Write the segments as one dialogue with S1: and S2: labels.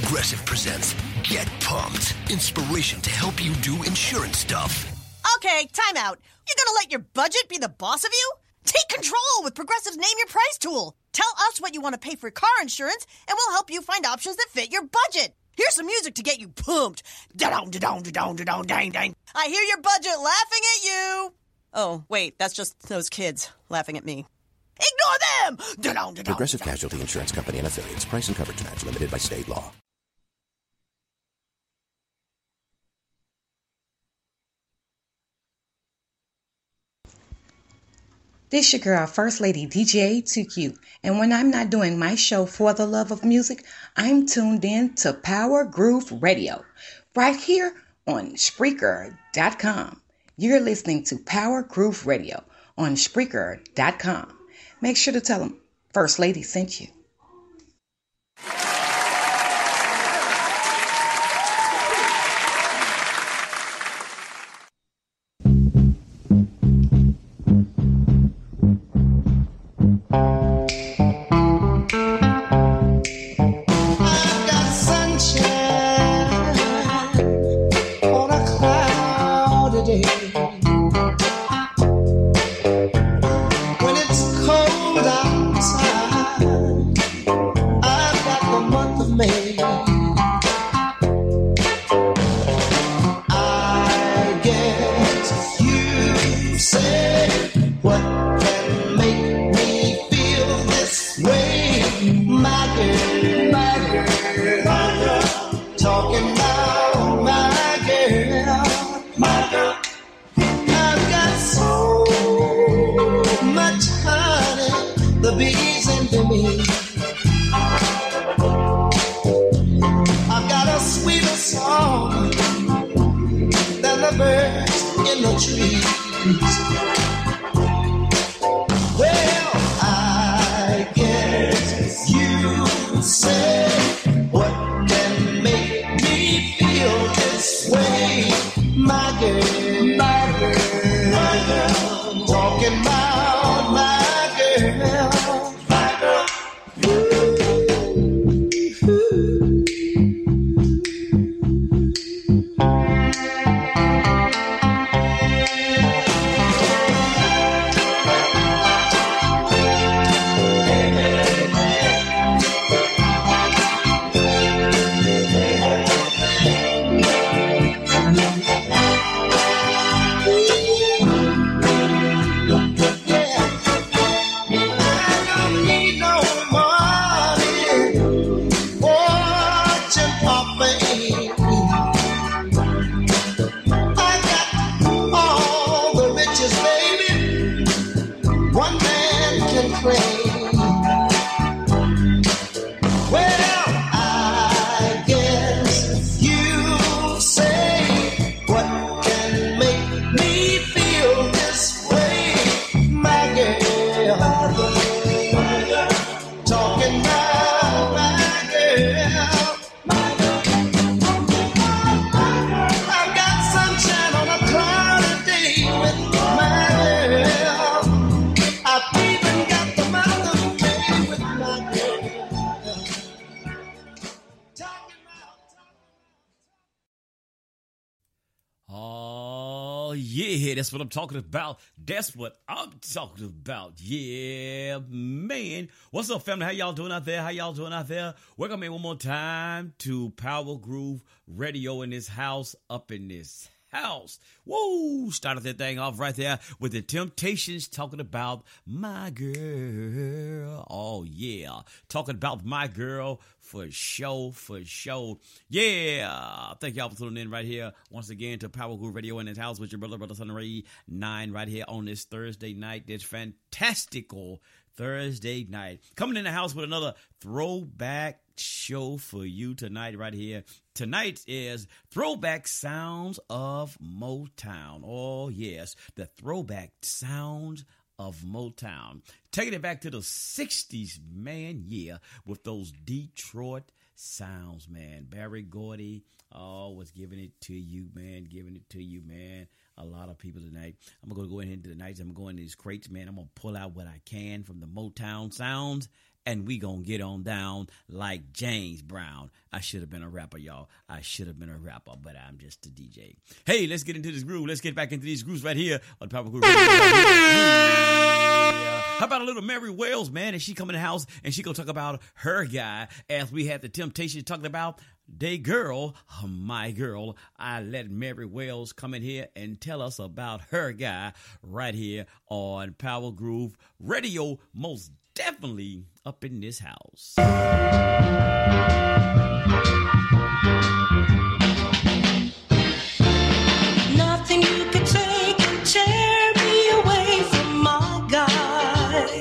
S1: Progressive presents Get Pumped. Inspiration to help you do insurance stuff.
S2: Okay, time out. You're gonna let your budget be the boss of you? Take control with Progressive's Name Your Price tool. Tell us what you want to pay for car insurance, and we'll help you find options that fit your budget. Here's some music to get you pumped. Da-dong, da-dong, da-dong, da-dong, dang, dang. I hear your budget laughing at you. Oh, wait, that's just those kids laughing at me. Ignore them! Da-dong, da-dong,
S3: Progressive. Casualty Insurance Company and affiliates. Price and coverage match limited by state law.
S4: This is your girl, First Lady DJ 2Q. And when I'm not doing my show for the love of music, I'm tuned in to Power Groove Radio, right here on Spreaker.com. You're listening to Power Groove Radio on Spreaker.com. Make sure to tell them First Lady sent you.
S5: I'm talking about. That's what I'm talking about. Yeah, man. What's up, family? How y'all doing out there? How y'all doing out there? Welcome in one more time to Power Groove Radio in this house, up in this house. Woo! Started that thing off right there with the Temptations talking about my girl. Oh, yeah. Talking about my girl for show, for show. Yeah. Thank y'all for tuning in right here once again to Power Groove Radio in this house with your brother, brother, son, Ray 9 right here on this Thursday night. This fantastical Thursday night. Coming in the house with another throwback show for you tonight, right here. Tonight is Throwback Sounds of Motown. Oh, yes, the throwback sounds of Motown. Taking it back to the 60s, man, yeah, with those Detroit sounds, man. Berry Gordy, oh, was giving it to you, man, giving it to you, man. A lot of people tonight. I'm gonna go ahead into the nights. I'm going to these crates, man. I'm gonna pull out what I can from the Motown sounds and we gonna get on down like James Brown. I should have been a rapper, y'all. I should have been a rapper, but I'm just a DJ. Hey, let's get into this groove. Let's get back into these grooves right here on Power Groove. Radio. How about a little Mary Wells, man? And she come in the house and she gonna talk about her guy as we had the temptation talking about Day girl, my girl, I let Mary Wells come in here and tell us about her guy right here on Power Groove Radio, most definitely up in this house.
S6: Nothing you could take can tear me away from my guy.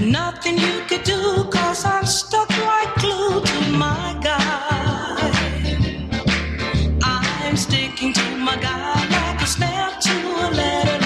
S6: Nothing you could do, cause I'm stuck like glue to my guy. I'm sticking to my guy like a snap to a letter,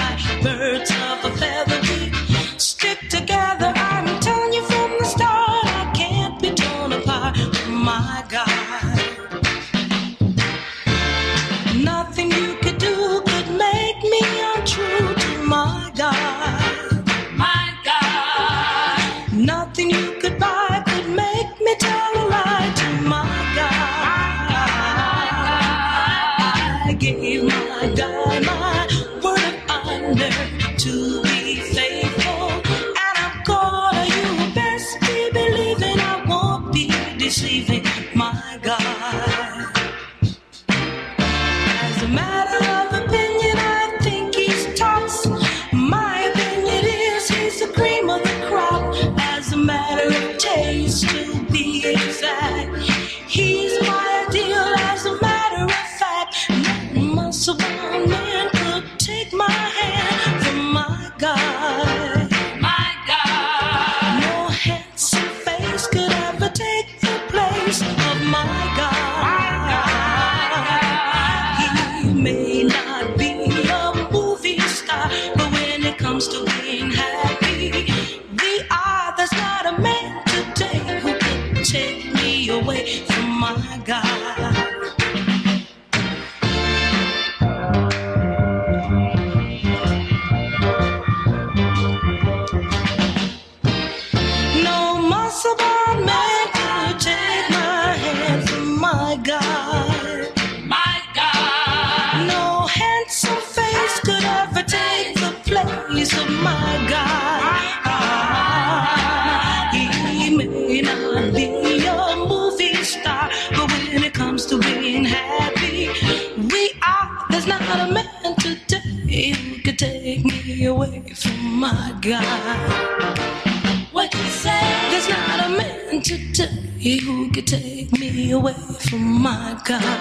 S6: my God.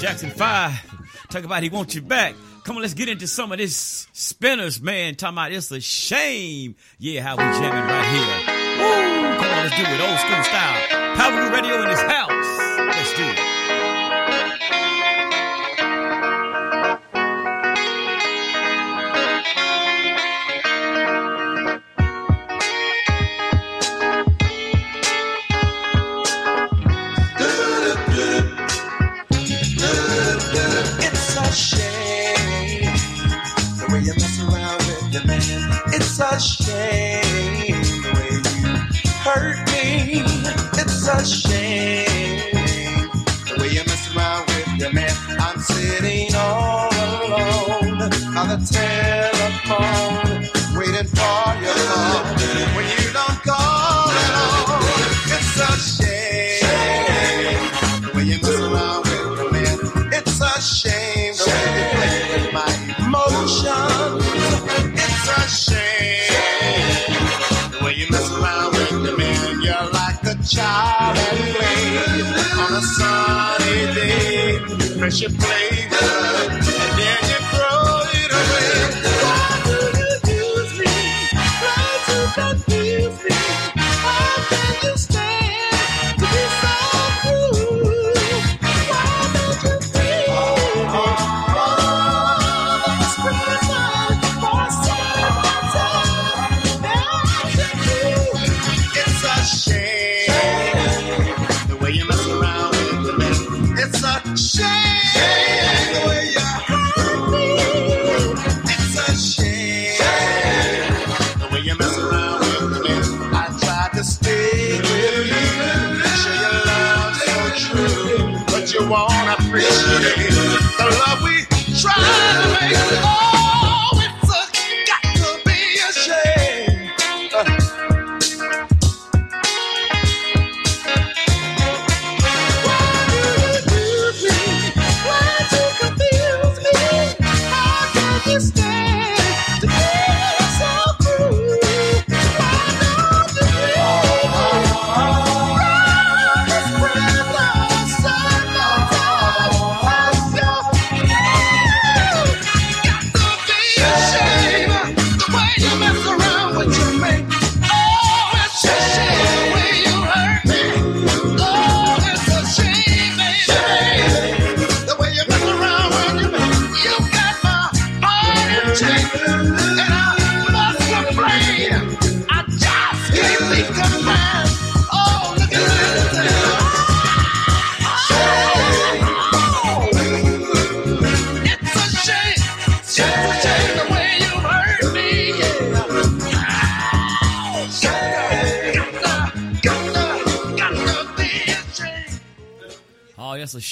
S5: Jackson 5. Talk about he wants you back. Come on, let's get into some of this spinners, man. Talking about it's a shame. Yeah, how we jamming right here. Woo! Come on, let's do it old school style. Power Radio in this house.
S4: Telephone, waiting for your call. When you don't call at all, it's a shame the way you mess around with man. It's a shame the way you play with my emotions. It's a shame the way you mess around with man. You're like a child at play on a sunny day. First you play you won't appreciate the love we try to make. Oh,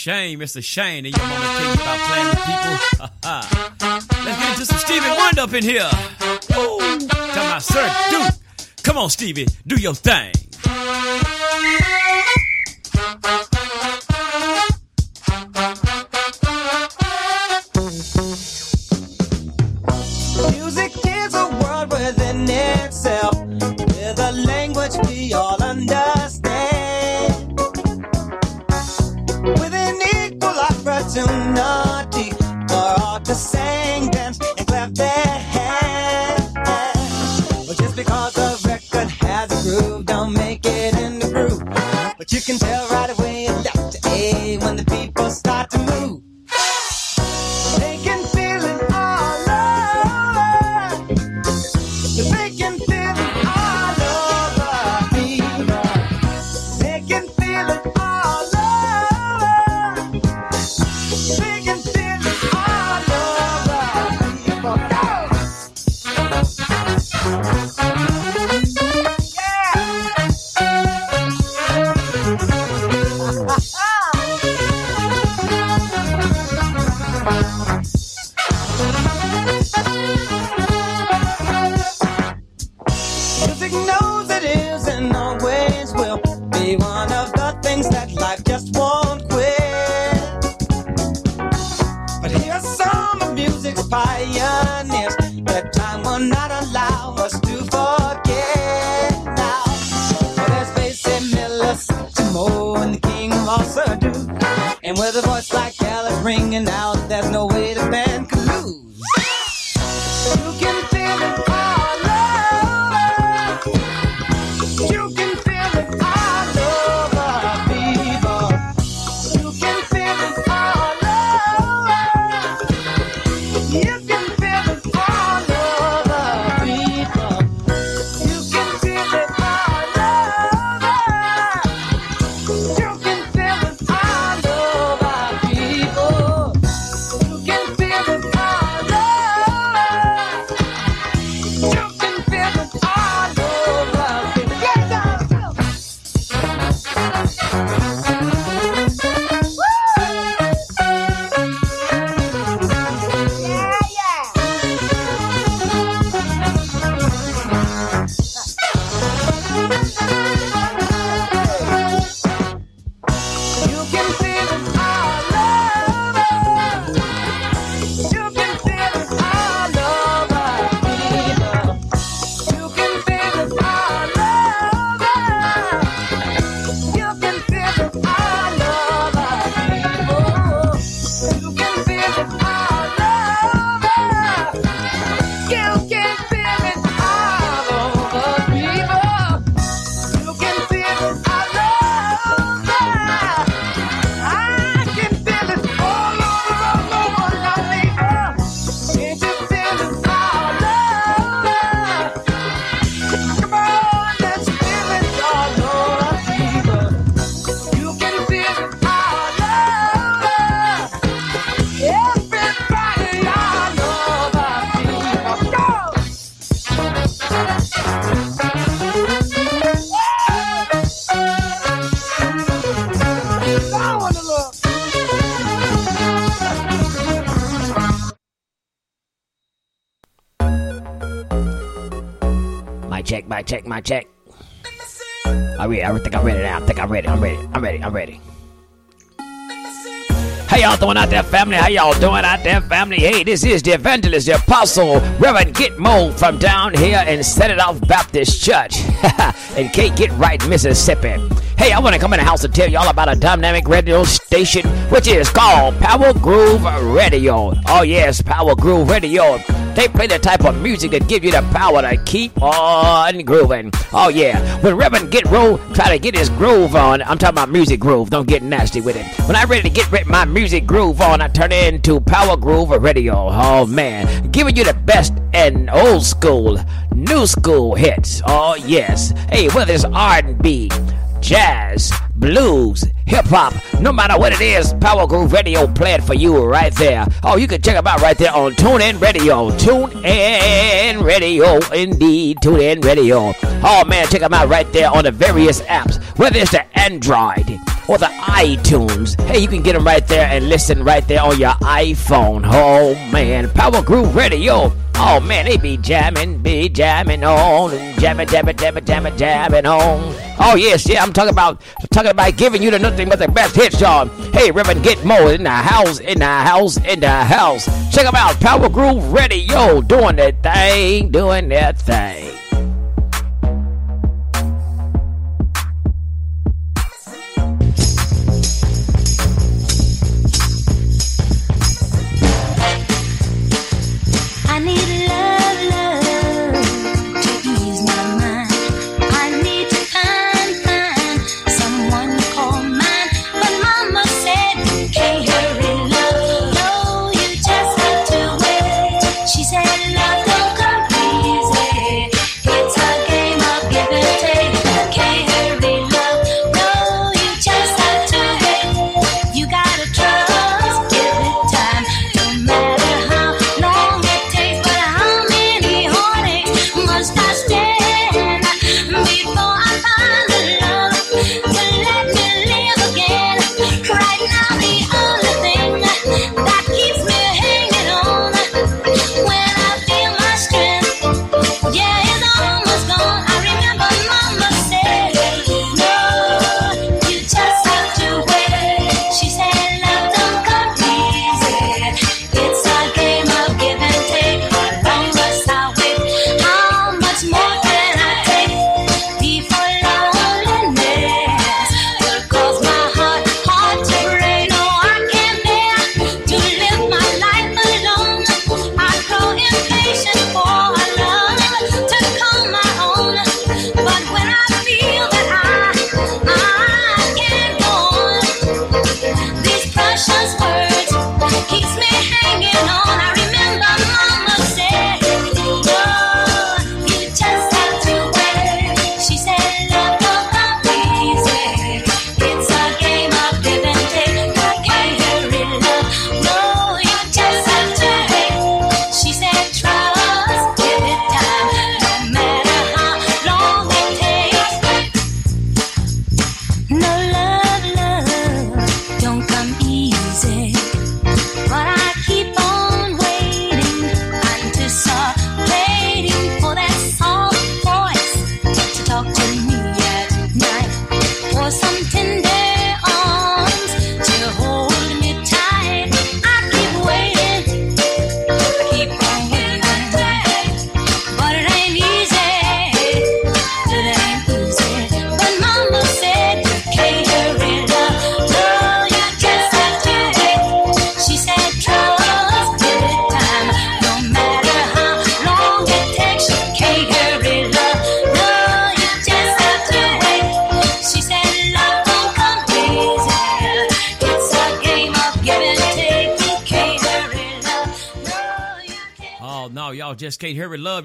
S4: shame. It's a shame
S5: that your mama tell you about playing with people. Let's get into some Stevie Wonder up in here. Woo! Tell my Sir Duke. Come on, Stevie, do your thing.
S7: With a voice like Alice ringing out, there's no way
S8: Check, my check. I ready. I think I'm ready now. I think I'm ready. I'm ready. I'm ready. I'm ready. How y'all doing out there, family? How y'all doing out there, family? Hey, this is the evangelist, the apostle, Reverend Gitmo from down here in Set It Off Baptist Church in Cape Get Right, Mississippi. Hey, I want to come in the house and tell y'all about a dynamic radio station which is called Power Groove Radio. Oh yes, Power Groove Radio. They play the type of music that give you the power to keep on grooving. Oh yeah, when Reverend Get Roll try to get his groove on, I'm talking about music groove. Don't get nasty with it. When I'm ready to get my music groove on, I turn it into Power Groove Radio. Oh man, giving you the best and old school, new school hits. Oh yes. Hey, whether it's R&B, jazz, blues, hip hop, no matter what it is, Power Groove Radio played for you right there. Oh, you can check them out right there on TuneIn Radio. TuneIn Radio, indeed, TuneIn Radio. Oh man, check them out right there on the various apps, whether it's the Android or the iTunes. Hey, you can get them right there and listen right there on your iPhone. Oh man, Power Groove Radio. Oh man, they be jamming, be jamming on, and jamming, jamming, jamming, jamming, jamming on. Oh yes, yeah, I'm talking about talking about giving you the nothing but the best hits, y'all. Hey, Reverend Get Mo in the house, in the house, in the house. Check them out, Power Groove Radio, doing that thing, doing that thing.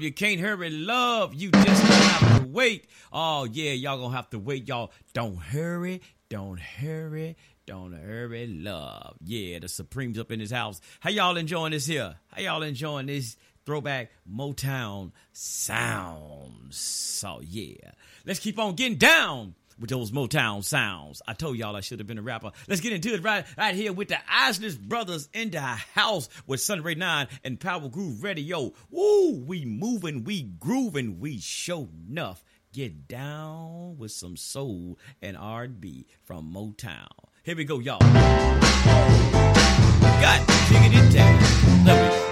S9: love. You can't hurry love. You just have to wait.
S5: Oh, yeah, y'all gonna have to wait. Y'all don't hurry. Don't hurry. Don't hurry love. Yeah, the Supremes up in his house. How y'all enjoying this here? How y'all enjoying this throwback Motown sounds? So, yeah. Let's keep on getting down with those Motown sounds. I told y'all I should have been a rapper. Let's get into it right, right here with the Isley Brothers in the house with Sunray 9 and Power Groove Radio. Woo! We moving, we grooving, we show enough. Get down with some soul and R&B from Motown. Here we go, y'all. Got it down.
S4: Love it.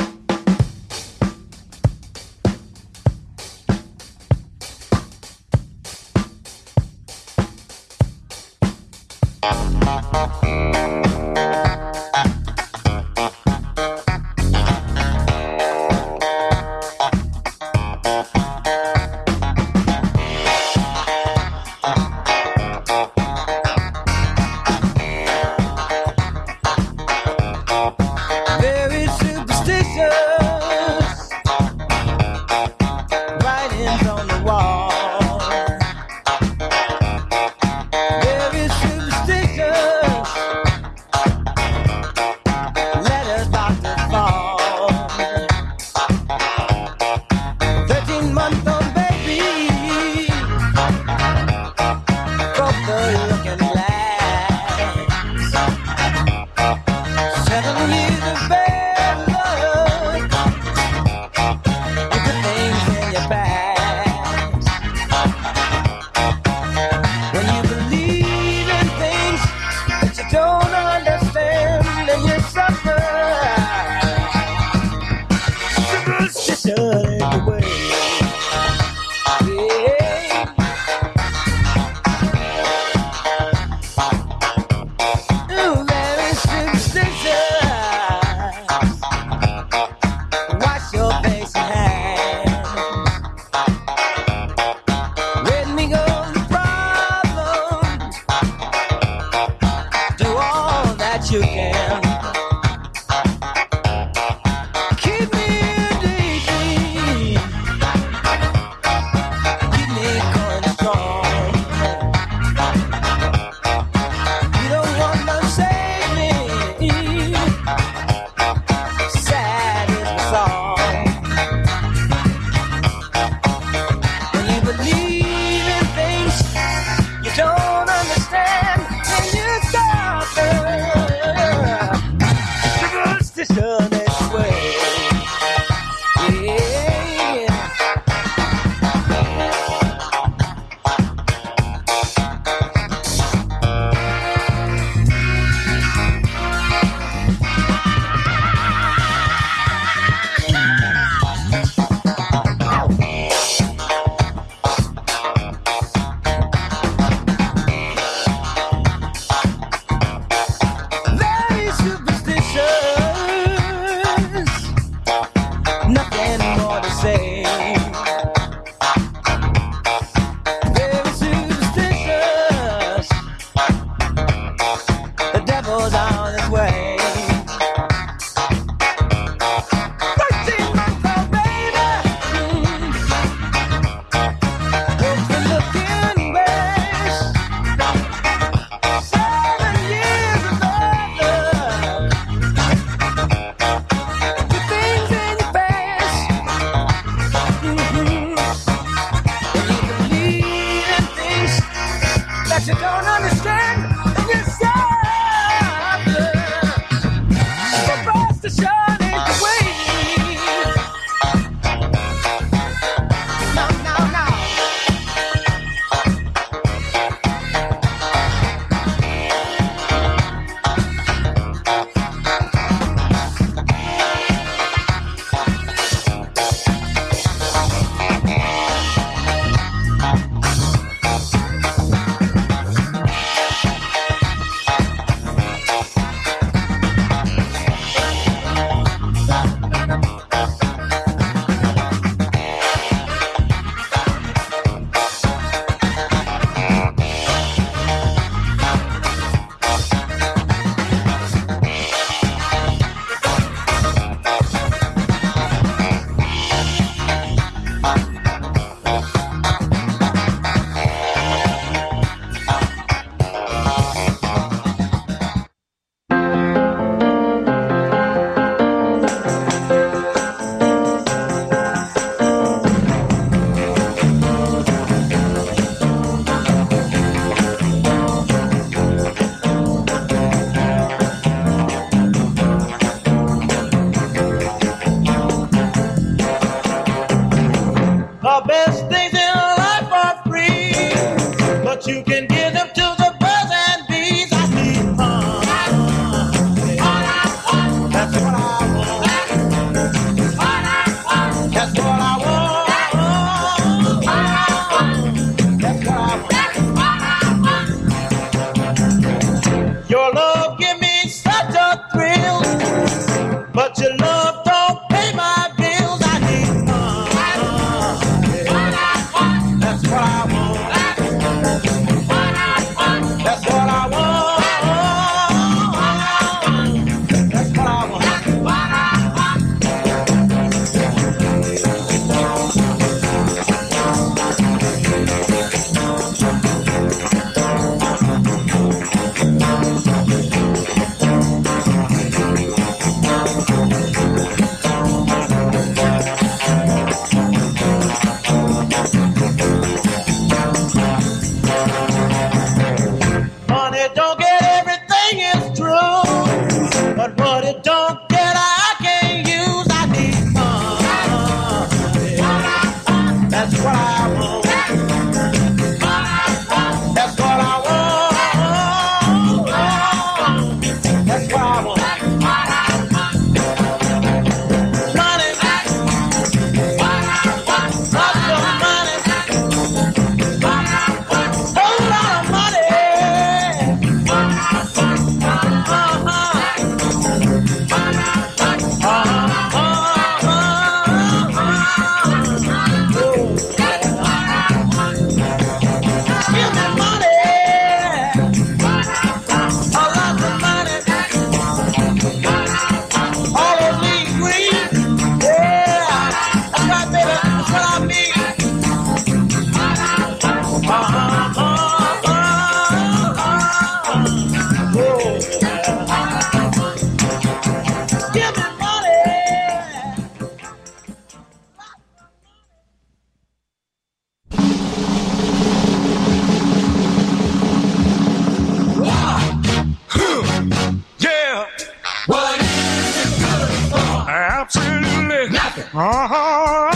S7: Uh-huh.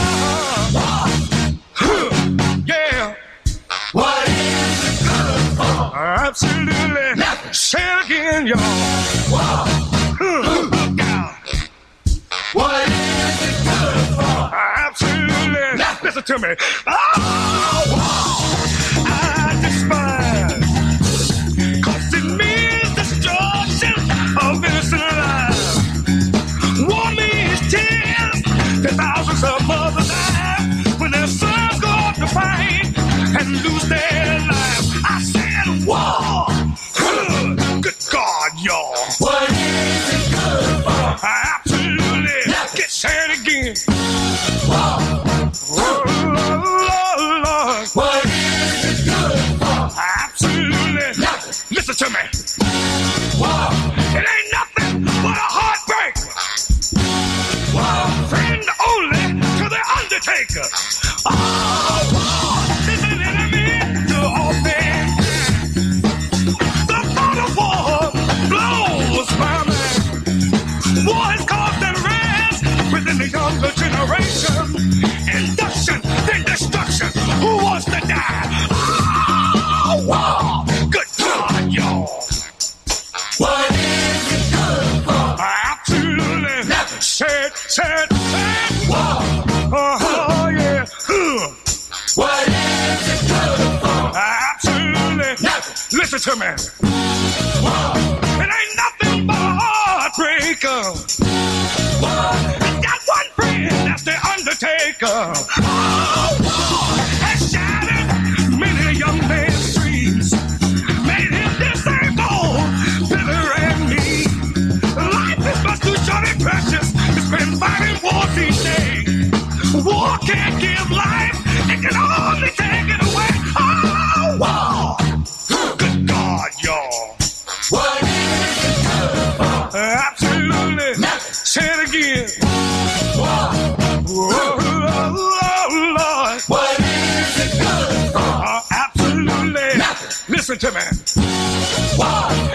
S7: Absolutely nothing. Say
S10: it again, y'all. What is it good for? Absolutely. Listen to me. Oh. Oh, war is an enemy to all. The thought of war blows my mind. War has caused and within the younger generation. Induction, then destruction. Who wants to die? Oh, war. Said, said, said, Whoa! to me. Whoa. It ain't nothing but a heartbreaker. Whoa. I got one friend, that's the Undertaker. Whoa. Precious, to spend fighting wars each day. War can't Come on. One.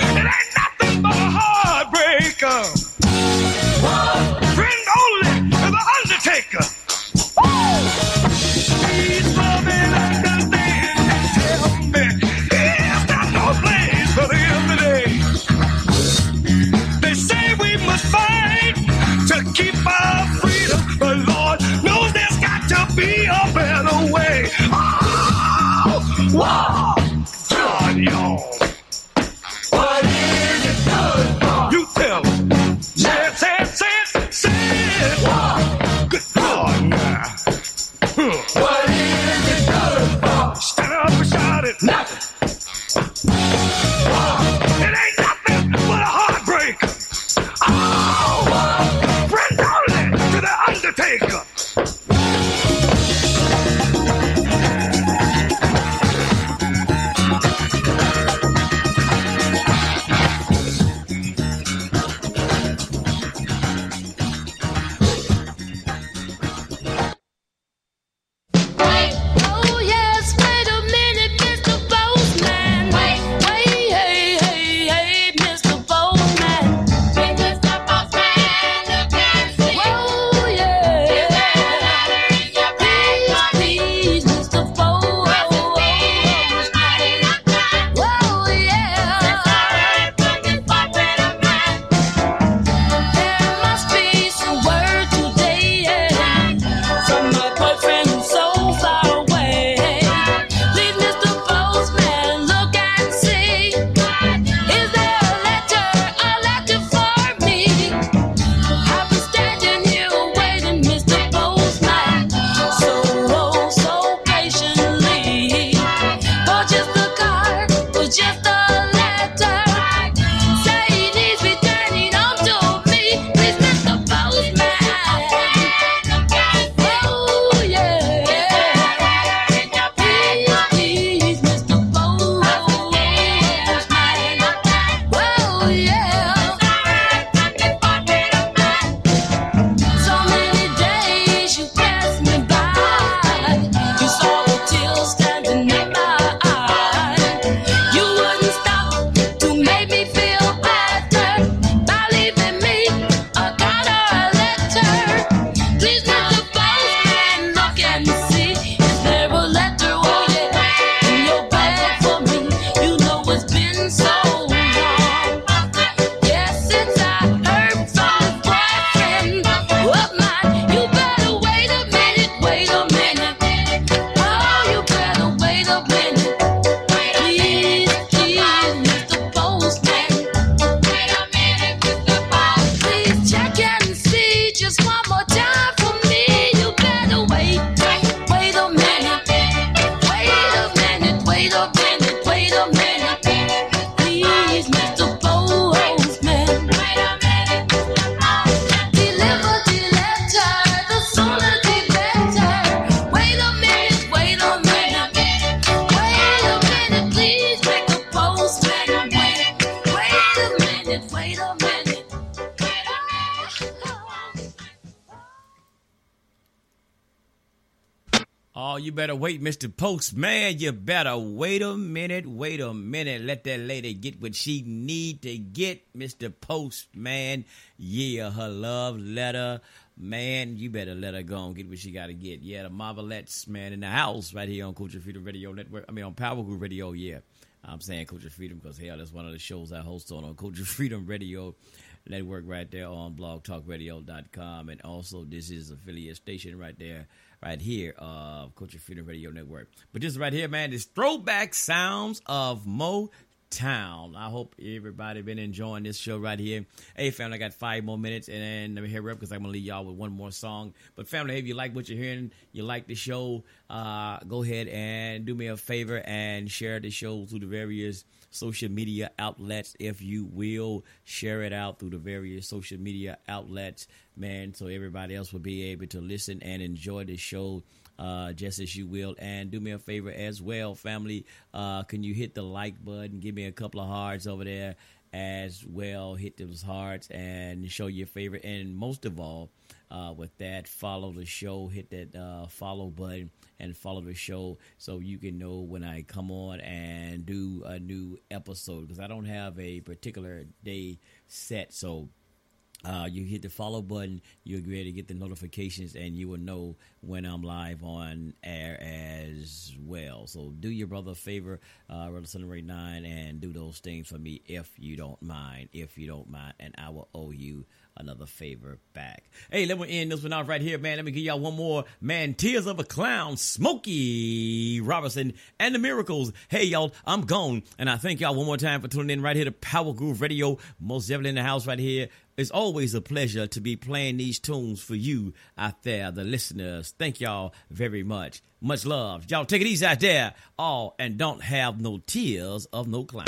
S10: You
S5: better wait, Mr. Postman. You better wait a minute, wait a minute. Let that lady get what she need to get, Mr. Postman. Yeah, her love letter. Man, you better let her go and get what she got to get. Yeah, the Marvelettes, man, in the house right here on Culture Freedom Radio Network. I mean, on Power Groove Radio, yeah. I'm saying Culture Freedom because, hell, that's one of the shows I host on, on Culture Freedom Radio Network right there on blogtalkradio.com. And also, this is affiliate station right there, right here, of Culture Freedom Radio Network. But this right here, man, is Throwback Sounds of Motown. I hope everybody been enjoying this show right here. Hey, family, I got five more minutes, and then let me hurry up because I'm gonna leave y'all with one more song. But family, if you like what you're hearing, you like the show, uh, go ahead and do me a favor and share the show through the various social media outlets, if you will. Share it out through the various social media outlets, man, so everybody else will be able to listen and enjoy the show uh, just as you will. And do me a favor as well, family. Uh, can you hit the like button? Give me a couple of hearts over there as well. Hit those hearts and show your favorite. And most of all, uh, with that, follow the show. Hit that uh, follow button and follow the show so you can know when I come on and do a new episode because I don't have a particular day set. So uh, you hit the follow button, you'll be able to get the notifications, and you will know when I'm live on air as well. So do your brother a favor, uh, Brother Celebrate 9, and do those things for me if you don't mind. If you don't mind, and I will owe you another favor back. Hey, let me end this one off right here, man. Let me give y'all one more, man. Tears of a Clown, Smokey Robinson, and the Miracles. Hey, y'all, I'm gone, and I thank y'all one more time for tuning in right here to Power Groove Radio. Most definitely in the house right here. It's always a pleasure to be playing these tunes for you out there, the listeners. Thank y'all very much. Much love. Y'all take it easy out there. All and don't have no tears of no clown.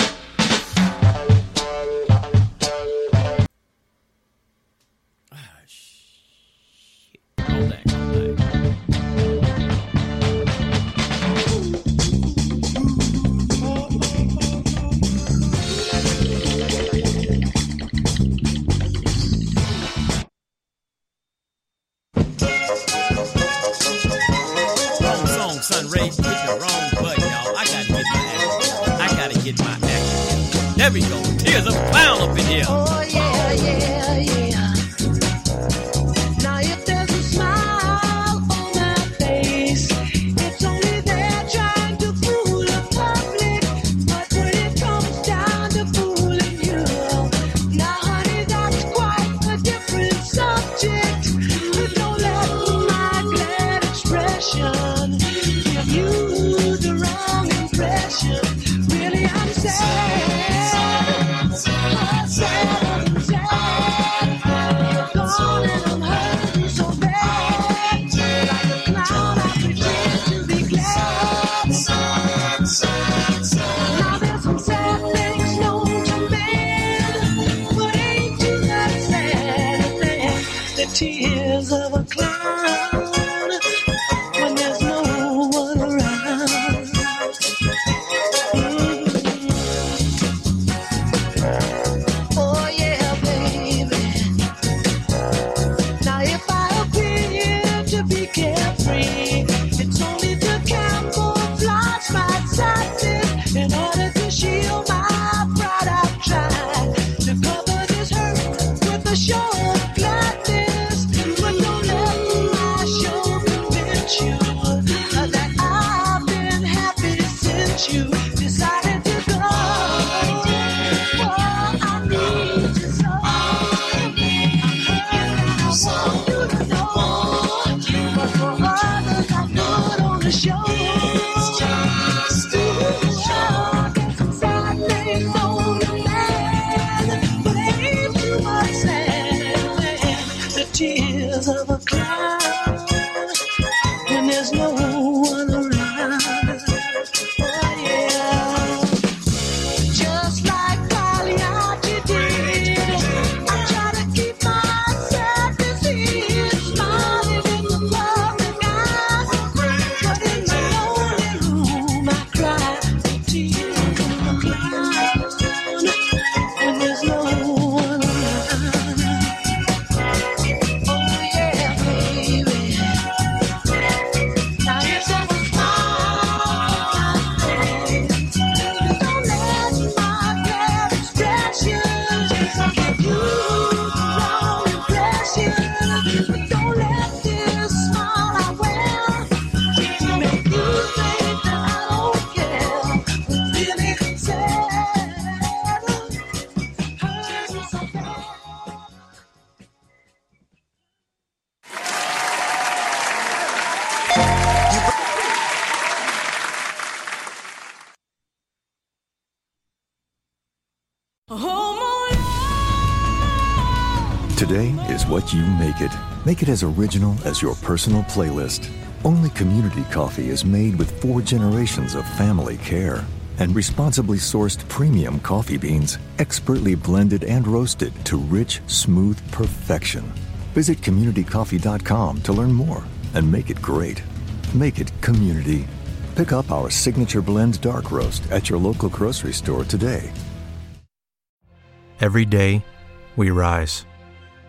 S6: Show.
S11: Today is what you make it. Make it as original as your personal playlist. Only Community Coffee is made with four generations of family care and responsibly sourced premium coffee beans, expertly blended and roasted to rich, smooth perfection. Visit communitycoffee.com to learn more and make it great. Make it community. Pick up our signature blend dark roast at your local grocery store today.
S12: Every day, we rise,